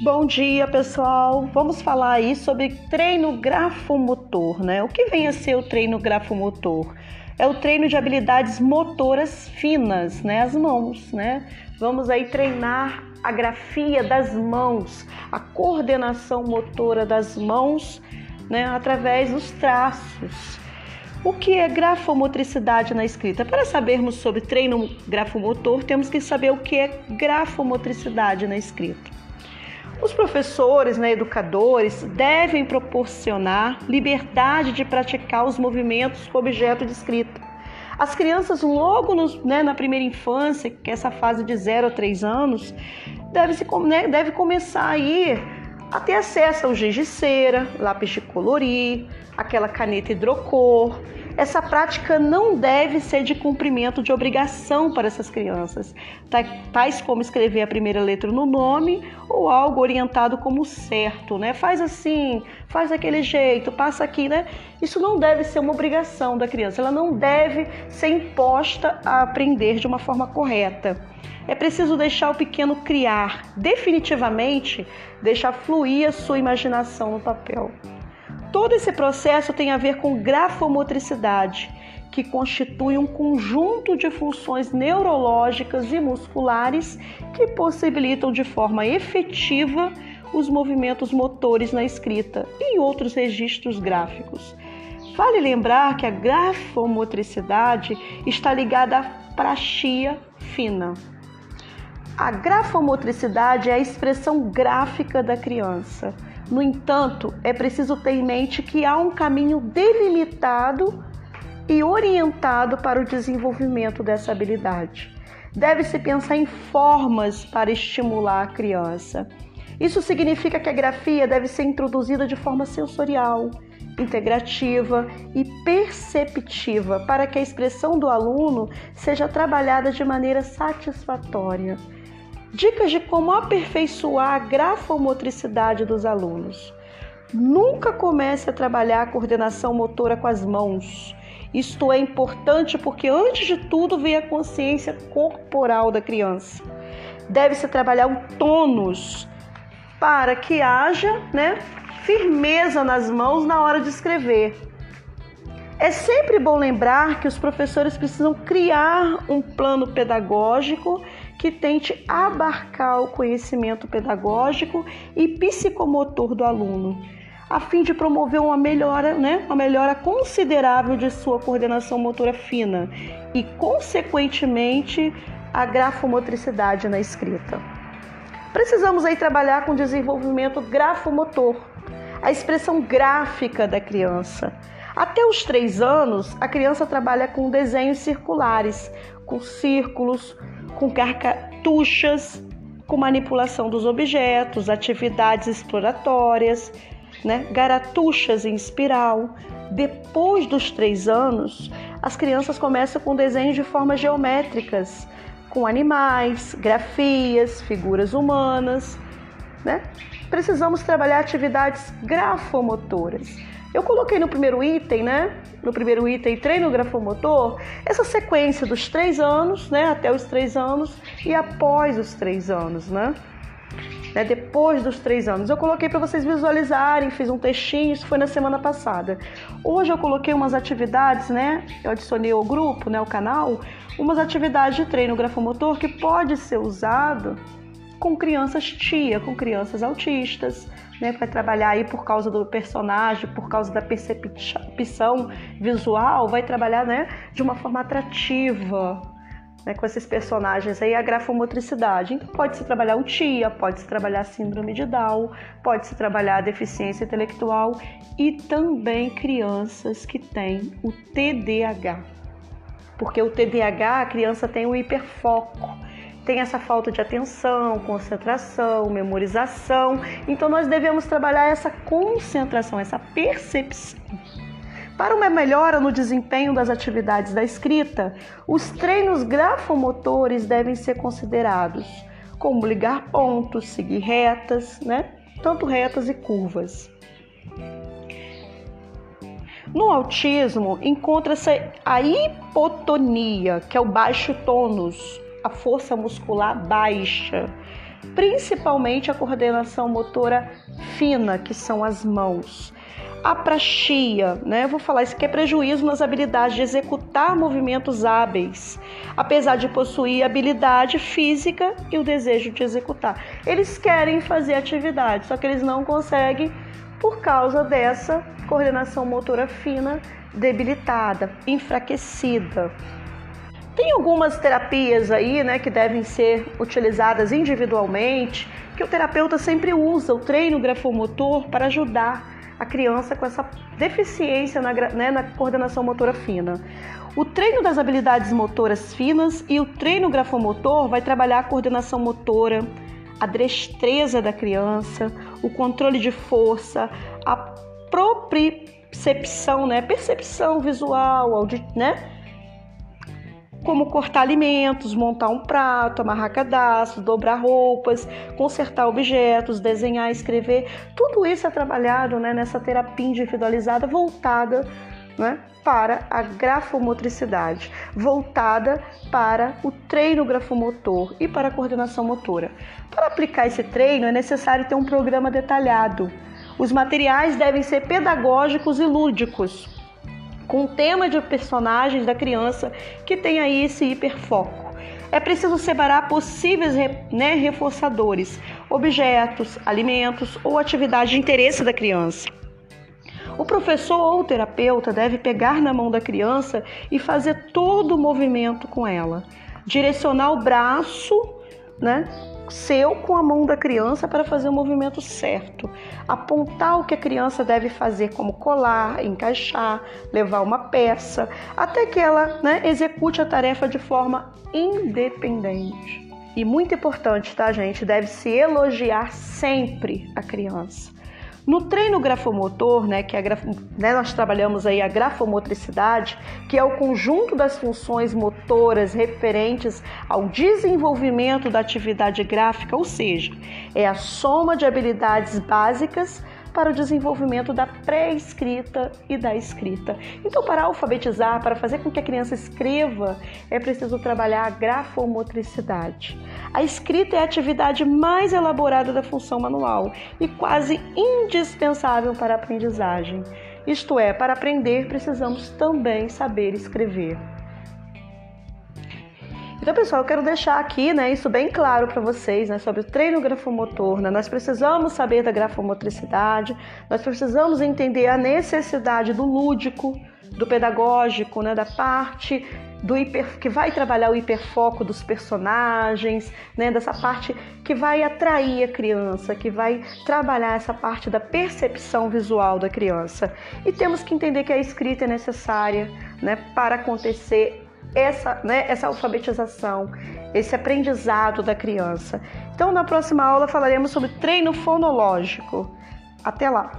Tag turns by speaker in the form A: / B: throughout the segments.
A: Bom dia, pessoal. Vamos falar aí sobre treino grafomotor, né? O que vem a ser o treino grafomotor? É o treino de habilidades motoras finas, né? As mãos, né? Vamos aí treinar a grafia das mãos, a coordenação motora das mãos, né? Através dos traços. O que é grafomotricidade na escrita? Para sabermos sobre treino grafomotor, temos que saber o que é grafomotricidade na escrita. Os professores, né, educadores, devem proporcionar liberdade de praticar os movimentos com objeto de escrita. As crianças, logo nos, né, na primeira infância, que é essa fase de 0 a 3 anos, deve, se, né, deve começar aí a ter acesso ao giz de cera, lápis de colorir, aquela caneta hidrocor. Essa prática não deve ser de cumprimento de obrigação para essas crianças, tais como escrever a primeira letra no nome ou algo orientado como certo, né? Faz assim, faz daquele jeito, passa aqui, né? Isso não deve ser uma obrigação da criança, ela não deve ser imposta a aprender de uma forma correta. É preciso deixar o pequeno criar, definitivamente, deixar fluir a sua imaginação no papel. Todo esse processo tem a ver com grafomotricidade, que constitui um conjunto de funções neurológicas e musculares que possibilitam de forma efetiva os movimentos motores na escrita e em outros registros gráficos. Vale lembrar que a grafomotricidade está ligada à praxia fina. A grafomotricidade é a expressão gráfica da criança no entanto, é preciso ter em mente que há um caminho delimitado e orientado para o desenvolvimento dessa habilidade. Deve-se pensar em formas para estimular a criança. Isso significa que a grafia deve ser introduzida de forma sensorial, integrativa e perceptiva para que a expressão do aluno seja trabalhada de maneira satisfatória. Dicas de como aperfeiçoar a grafomotricidade dos alunos. Nunca comece a trabalhar a coordenação motora com as mãos. Isto é importante porque, antes de tudo, vem a consciência corporal da criança. Deve-se trabalhar o tônus para que haja né, firmeza nas mãos na hora de escrever. É sempre bom lembrar que os professores precisam criar um plano pedagógico que tente abarcar o conhecimento pedagógico e psicomotor do aluno, a fim de promover uma melhora, né, uma melhora considerável de sua coordenação motora fina e, consequentemente, a grafomotricidade na escrita. Precisamos aí trabalhar com desenvolvimento grafomotor, a expressão gráfica da criança. Até os três anos, a criança trabalha com desenhos circulares, com círculos, com carcatuchas, com manipulação dos objetos, atividades exploratórias, né? garatuchas em espiral. Depois dos três anos, as crianças começam com desenhos de formas geométricas, com animais, grafias, figuras humanas. Né? Precisamos trabalhar atividades grafomotoras. Eu coloquei no primeiro item, né? No primeiro item, treino grafomotor, essa sequência dos três anos, né? Até os três anos e após os três anos, né? né depois dos três anos. Eu coloquei para vocês visualizarem, fiz um textinho, isso foi na semana passada. Hoje eu coloquei umas atividades, né? Eu adicionei ao grupo, né? O canal, umas atividades de treino grafomotor que pode ser usado com crianças tia, com crianças autistas, né, vai trabalhar aí por causa do personagem, por causa da percepção visual, vai trabalhar, né, de uma forma atrativa, né, com esses personagens aí a grafomotricidade. Então pode se trabalhar o TIA, pode se trabalhar síndrome de Down, pode se trabalhar deficiência intelectual e também crianças que têm o TDAH. Porque o TDAH, a criança tem o hiperfoco tem essa falta de atenção, concentração, memorização. Então nós devemos trabalhar essa concentração, essa percepção. Para uma melhora no desempenho das atividades da escrita, os treinos grafomotores devem ser considerados, como ligar pontos, seguir retas, né? Tanto retas e curvas. No autismo, encontra-se a hipotonia, que é o baixo tônus, a força muscular baixa. principalmente a coordenação motora fina, que são as mãos. A praxia, né? Eu vou falar isso que é prejuízo nas habilidades de executar movimentos hábeis, apesar de possuir habilidade física e o desejo de executar. Eles querem fazer atividade, só que eles não conseguem por causa dessa coordenação motora fina debilitada, enfraquecida. Tem algumas terapias aí, né, que devem ser utilizadas individualmente, que o terapeuta sempre usa o treino grafomotor para ajudar a criança com essa deficiência na, né, na coordenação motora fina. O treino das habilidades motoras finas e o treino grafomotor vai trabalhar a coordenação motora, a destreza da criança, o controle de força, a propriocepção, né, percepção visual, né, como cortar alimentos, montar um prato, amarrar cadastro, dobrar roupas, consertar objetos, desenhar, escrever. Tudo isso é trabalhado né, nessa terapia individualizada voltada né, para a grafomotricidade, voltada para o treino grafomotor e para a coordenação motora. Para aplicar esse treino é necessário ter um programa detalhado. Os materiais devem ser pedagógicos e lúdicos, com o tema de personagens da criança que tem aí esse hiperfoco. É preciso separar possíveis né, reforçadores, objetos, alimentos ou atividade de interesse da criança. O professor ou o terapeuta deve pegar na mão da criança e fazer todo o movimento com ela. Direcionar o braço, né, seu com a mão da criança para fazer o movimento certo. Apontar o que a criança deve fazer, como colar, encaixar, levar uma peça, até que ela né, execute a tarefa de forma independente. E muito importante, tá, gente? Deve-se elogiar sempre a criança. No treino grafomotor, né, que é graf... né, nós trabalhamos aí a grafomotricidade, que é o conjunto das funções motoras referentes ao desenvolvimento da atividade gráfica, ou seja, é a soma de habilidades básicas para o desenvolvimento da pré-escrita e da escrita. Então, para alfabetizar, para fazer com que a criança escreva, é preciso trabalhar a grafomotricidade. A escrita é a atividade mais elaborada da função manual e quase indispensável para a aprendizagem. Isto é, para aprender precisamos também saber escrever. Então, pessoal, eu quero deixar aqui, né, isso bem claro para vocês, né, sobre o treino grafomotor. Né? Nós precisamos saber da grafomotricidade, nós precisamos entender a necessidade do lúdico, do pedagógico, né, da parte do hiper, que vai trabalhar o hiperfoco dos personagens, né, dessa parte que vai atrair a criança, que vai trabalhar essa parte da percepção visual da criança. E temos que entender que a escrita é necessária né, para acontecer essa, né, essa alfabetização, esse aprendizado da criança. Então, na próxima aula falaremos sobre treino fonológico. Até lá!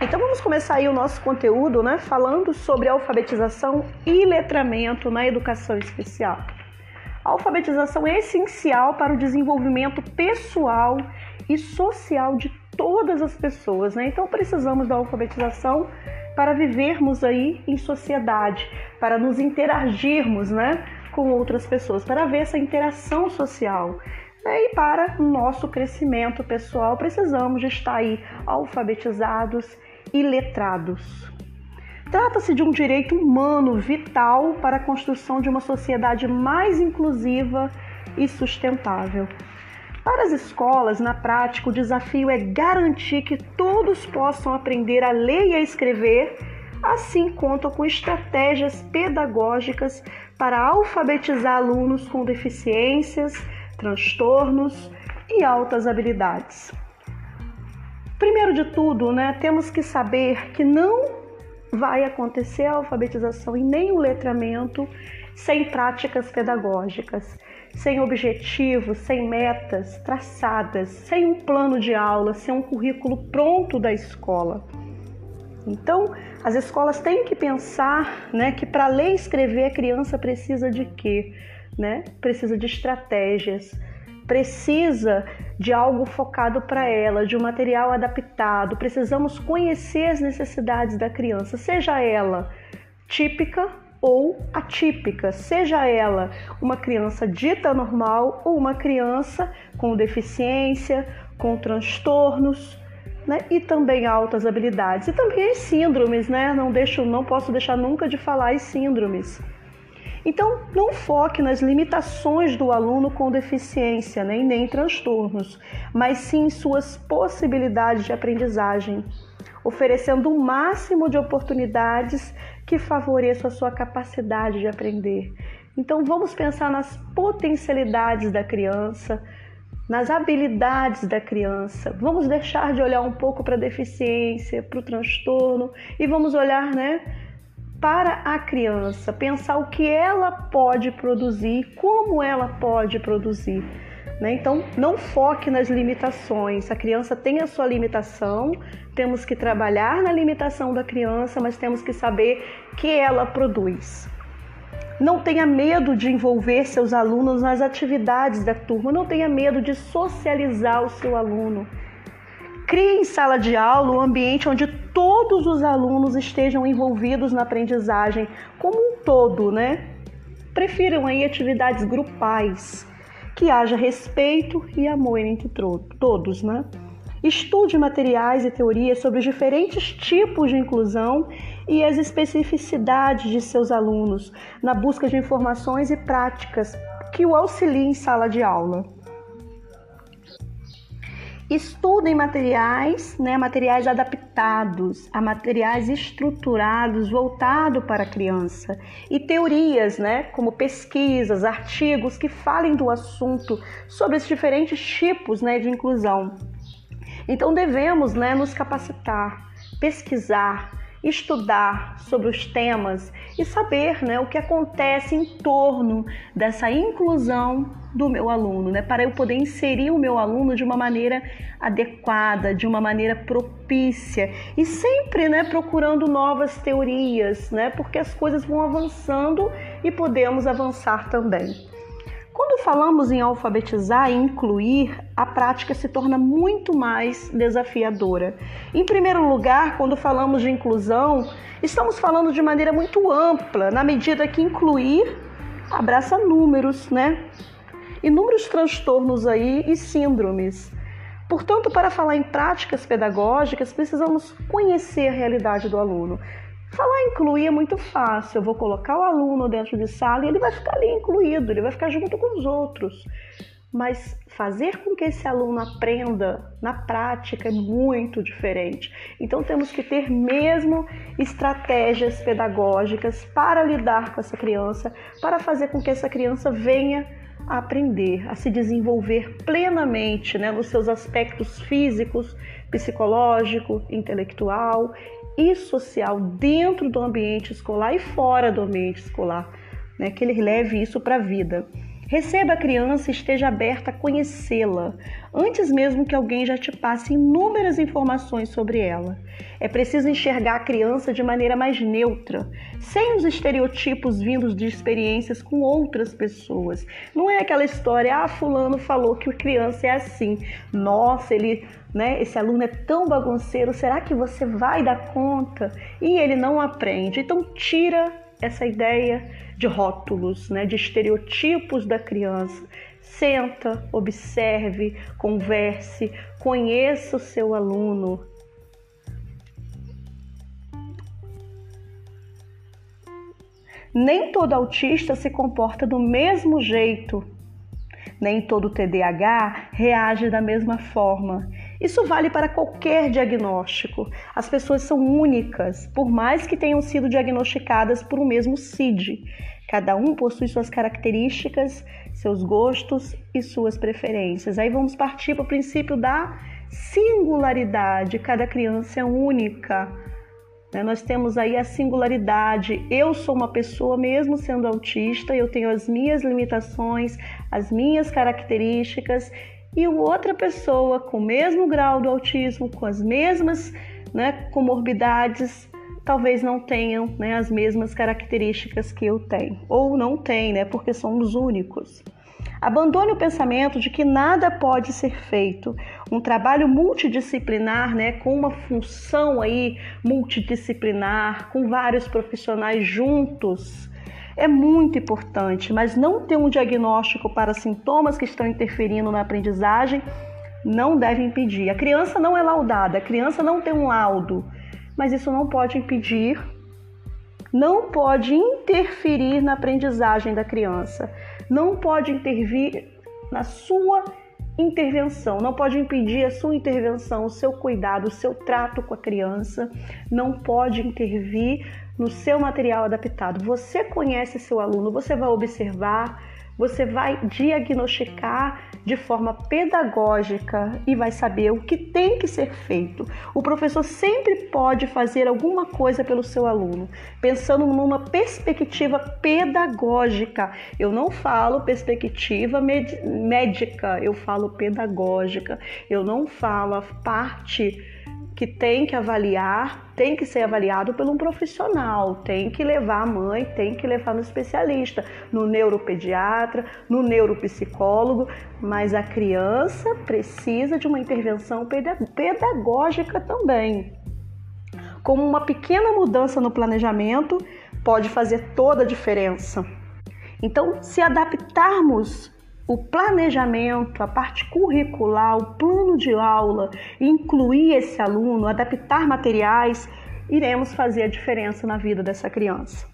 A: Então vamos começar aí o nosso conteúdo, né, falando sobre alfabetização e letramento na educação especial. A alfabetização é essencial para o desenvolvimento pessoal e social de todas as pessoas, né? Então precisamos da alfabetização para vivermos aí em sociedade, para nos interagirmos, né, com outras pessoas, para ver essa interação social. Né? E para o nosso crescimento pessoal, precisamos de estar aí alfabetizados e letrados. Trata-se de um direito humano vital para a construção de uma sociedade mais inclusiva e sustentável. Para as escolas, na prática, o desafio é garantir que todos possam aprender a ler e a escrever, assim contam com estratégias pedagógicas para alfabetizar alunos com deficiências, transtornos e altas habilidades. Primeiro de tudo, né, temos que saber que não vai acontecer a alfabetização e nem o letramento sem práticas pedagógicas sem objetivos, sem metas traçadas, sem um plano de aula, sem um currículo pronto da escola. Então, as escolas têm que pensar, né, que para ler e escrever a criança precisa de quê? Né? Precisa de estratégias, precisa de algo focado para ela, de um material adaptado. Precisamos conhecer as necessidades da criança, seja ela típica ou atípica, seja ela uma criança dita normal ou uma criança com deficiência, com transtornos. Né? E também altas habilidades e também as síndromes, né? Não deixo, não posso deixar nunca de falar as síndromes. Então, não foque nas limitações do aluno com deficiência, né? e nem transtornos, mas sim suas possibilidades de aprendizagem, oferecendo o máximo de oportunidades que favoreçam a sua capacidade de aprender. Então, vamos pensar nas potencialidades da criança, nas habilidades da criança. Vamos deixar de olhar um pouco para a deficiência, para o transtorno e vamos olhar, né, para a criança, pensar o que ela pode produzir, como ela pode produzir. Né? Então, não foque nas limitações. A criança tem a sua limitação, temos que trabalhar na limitação da criança, mas temos que saber que ela produz. Não tenha medo de envolver seus alunos nas atividades da turma, não tenha medo de socializar o seu aluno. Crie em sala de aula um ambiente onde todos os alunos estejam envolvidos na aprendizagem como um todo, né? Prefiram aí atividades grupais, que haja respeito e amor entre todos, né? Estude materiais e teorias sobre os diferentes tipos de inclusão e as especificidades de seus alunos na busca de informações e práticas que o auxiliem em sala de aula. Estudem materiais, né, materiais adaptados a materiais estruturados voltado para a criança e teorias, né, como pesquisas, artigos que falem do assunto sobre os diferentes tipos, né, de inclusão. Então devemos né, nos capacitar, pesquisar, estudar sobre os temas e saber né, o que acontece em torno dessa inclusão do meu aluno, né, para eu poder inserir o meu aluno de uma maneira adequada, de uma maneira propícia e sempre né, procurando novas teorias, né, porque as coisas vão avançando e podemos avançar também. Quando falamos em alfabetizar e incluir, a prática se torna muito mais desafiadora. Em primeiro lugar, quando falamos de inclusão, estamos falando de maneira muito ampla, na medida que incluir abraça números, né? Inúmeros transtornos aí e síndromes. Portanto, para falar em práticas pedagógicas, precisamos conhecer a realidade do aluno. Falar incluir é muito fácil. Eu vou colocar o aluno dentro de sala e ele vai ficar ali incluído, ele vai ficar junto com os outros. Mas fazer com que esse aluno aprenda na prática é muito diferente. Então temos que ter mesmo estratégias pedagógicas para lidar com essa criança, para fazer com que essa criança venha a aprender, a se desenvolver plenamente né, nos seus aspectos físicos, psicológico, intelectual e social dentro do ambiente escolar e fora do ambiente escolar, né? que ele leve isso para a vida. Receba a criança e esteja aberta a conhecê-la, antes mesmo que alguém já te passe inúmeras informações sobre ela. É preciso enxergar a criança de maneira mais neutra, sem os estereotipos vindos de experiências com outras pessoas. Não é aquela história, ah, fulano falou que a criança é assim. Nossa, ele, né, esse aluno é tão bagunceiro, será que você vai dar conta? E ele não aprende. Então tira essa ideia de rótulos, né, de estereotipos da criança. Senta, observe, converse, conheça o seu aluno. Nem todo autista se comporta do mesmo jeito. Nem todo TDAH reage da mesma forma. Isso vale para qualquer diagnóstico. As pessoas são únicas, por mais que tenham sido diagnosticadas por um mesmo CID. Cada um possui suas características, seus gostos e suas preferências. Aí vamos partir para o princípio da singularidade. Cada criança é única. Né? Nós temos aí a singularidade. Eu sou uma pessoa, mesmo sendo autista, eu tenho as minhas limitações, as minhas características e outra pessoa com o mesmo grau do autismo, com as mesmas né, comorbidades, talvez não tenham né, as mesmas características que eu tenho, ou não tem, né, porque somos únicos. Abandone o pensamento de que nada pode ser feito. Um trabalho multidisciplinar, né, com uma função aí multidisciplinar, com vários profissionais juntos, é muito importante, mas não ter um diagnóstico para sintomas que estão interferindo na aprendizagem não deve impedir. A criança não é laudada, a criança não tem um laudo, mas isso não pode impedir, não pode interferir na aprendizagem da criança, não pode intervir na sua intervenção, não pode impedir a sua intervenção, o seu cuidado, o seu trato com a criança, não pode intervir no seu material adaptado. Você conhece seu aluno, você vai observar, você vai diagnosticar de forma pedagógica e vai saber o que tem que ser feito. O professor sempre pode fazer alguma coisa pelo seu aluno, pensando numa perspectiva pedagógica. Eu não falo perspectiva médica, eu falo pedagógica. Eu não falo a parte que tem que avaliar, tem que ser avaliado por um profissional, tem que levar a mãe, tem que levar no especialista, no neuropediatra, no neuropsicólogo, mas a criança precisa de uma intervenção pedagógica também. Como uma pequena mudança no planejamento pode fazer toda a diferença. Então, se adaptarmos o planejamento, a parte curricular, o plano de aula, incluir esse aluno, adaptar materiais, iremos fazer a diferença na vida dessa criança.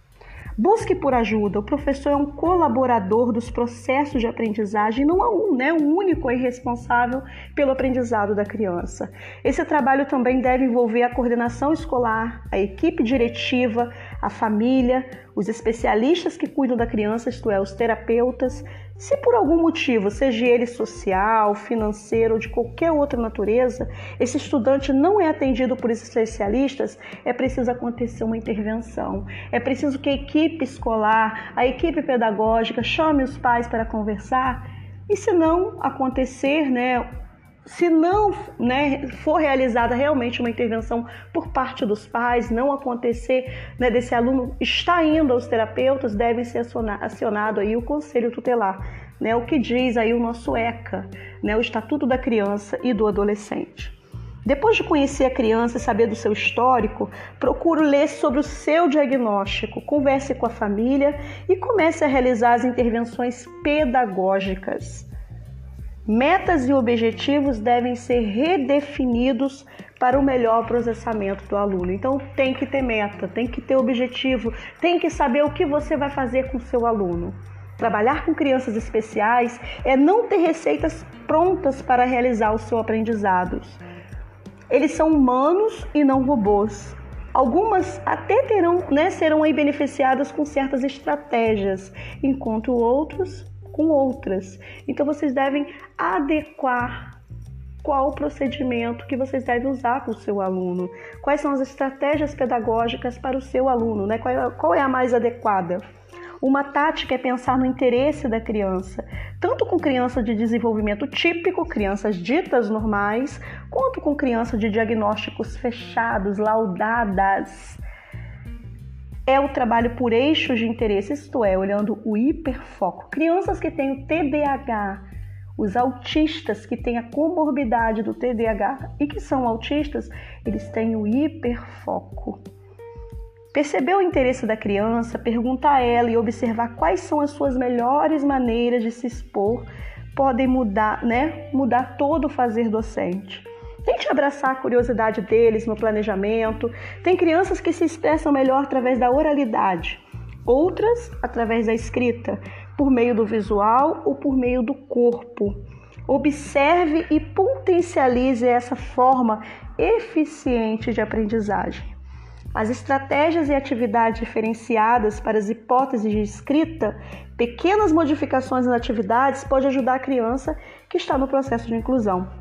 A: Busque por ajuda. O professor é um colaborador dos processos de aprendizagem, não é um, né, um único e responsável pelo aprendizado da criança. Esse trabalho também deve envolver a coordenação escolar, a equipe diretiva, a família, os especialistas que cuidam da criança, isto é, os terapeutas, se por algum motivo, seja ele social, financeiro ou de qualquer outra natureza, esse estudante não é atendido por especialistas, é preciso acontecer uma intervenção. É preciso que a equipe escolar, a equipe pedagógica chame os pais para conversar. E se não acontecer, né, se não né, for realizada realmente uma intervenção por parte dos pais, não acontecer né, desse aluno estar indo aos terapeutas, deve ser acionado aí o conselho tutelar, né, o que diz aí o nosso ECA, né, o Estatuto da Criança e do Adolescente. Depois de conhecer a criança e saber do seu histórico, procure ler sobre o seu diagnóstico, converse com a família e comece a realizar as intervenções pedagógicas. Metas e objetivos devem ser redefinidos para o melhor processamento do aluno. Então tem que ter meta, tem que ter objetivo, tem que saber o que você vai fazer com o seu aluno. Trabalhar com crianças especiais é não ter receitas prontas para realizar o seu aprendizado. Eles são humanos e não robôs. Algumas até terão, né, serão aí beneficiadas com certas estratégias, enquanto outros com outras. Então vocês devem adequar qual procedimento que vocês devem usar com o seu aluno, quais são as estratégias pedagógicas para o seu aluno, né? qual, é, qual é a mais adequada. Uma tática é pensar no interesse da criança, tanto com crianças de desenvolvimento típico, crianças ditas normais, quanto com crianças de diagnósticos fechados, laudadas é o trabalho por eixos de interesse, isto é, olhando o hiperfoco. Crianças que têm o TDAH, os autistas que têm a comorbidade do TDAH e que são autistas, eles têm o hiperfoco. Perceber o interesse da criança, perguntar a ela e observar quais são as suas melhores maneiras de se expor podem mudar, né? Mudar todo o fazer docente. Tente abraçar a curiosidade deles no planejamento. Tem crianças que se expressam melhor através da oralidade, outras através da escrita, por meio do visual ou por meio do corpo. Observe e potencialize essa forma eficiente de aprendizagem. As estratégias e atividades diferenciadas para as hipóteses de escrita, pequenas modificações nas atividades pode ajudar a criança que está no processo de inclusão.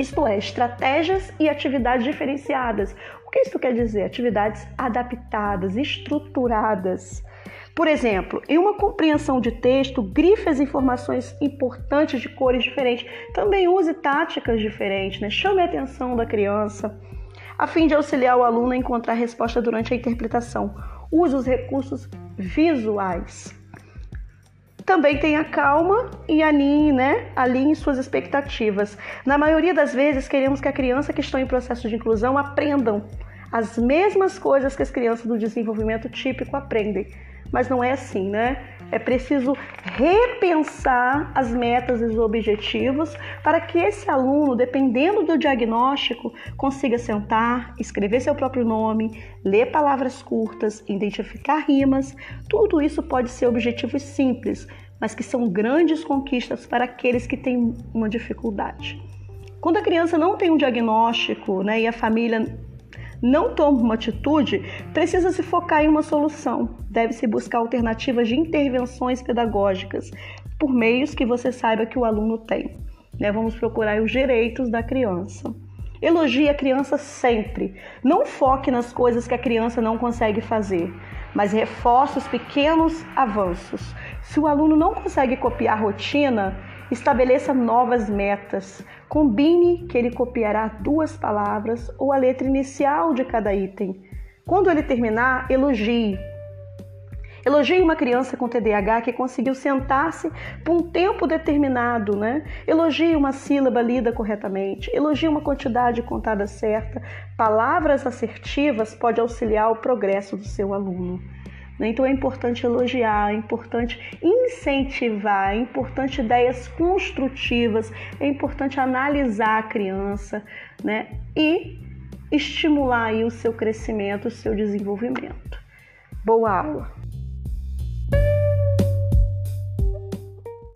A: Isto é, estratégias e atividades diferenciadas. O que isso quer dizer? Atividades adaptadas, estruturadas. Por exemplo, em uma compreensão de texto, grife as informações importantes de cores diferentes. Também use táticas diferentes, né? chame a atenção da criança, a fim de auxiliar o aluno a encontrar resposta durante a interpretação. Use os recursos visuais. Também tenha calma e alinhe, né? Alinhe suas expectativas. Na maioria das vezes, queremos que a criança que está em processo de inclusão aprendam as mesmas coisas que as crianças do desenvolvimento típico aprendem. Mas não é assim, né? É preciso repensar as metas e os objetivos para que esse aluno, dependendo do diagnóstico, consiga sentar, escrever seu próprio nome, ler palavras curtas, identificar rimas. Tudo isso pode ser objetivos simples, mas que são grandes conquistas para aqueles que têm uma dificuldade. Quando a criança não tem um diagnóstico né, e a família não toma uma atitude, precisa se focar em uma solução. Deve-se buscar alternativas de intervenções pedagógicas por meios que você saiba que o aluno tem. Né? Vamos procurar os direitos da criança. Elogie a criança sempre. Não foque nas coisas que a criança não consegue fazer, mas reforce os pequenos avanços. Se o aluno não consegue copiar a rotina, Estabeleça novas metas. Combine que ele copiará duas palavras ou a letra inicial de cada item. Quando ele terminar, elogie. Elogie uma criança com TDAH que conseguiu sentar-se por um tempo determinado, né? Elogie uma sílaba lida corretamente. Elogie uma quantidade contada certa. Palavras assertivas pode auxiliar o progresso do seu aluno. Né? Então é importante elogiar, é importante incentivar, é importante ideias construtivas, é importante analisar a criança né? e estimular aí o seu crescimento, o seu desenvolvimento. Boa aula!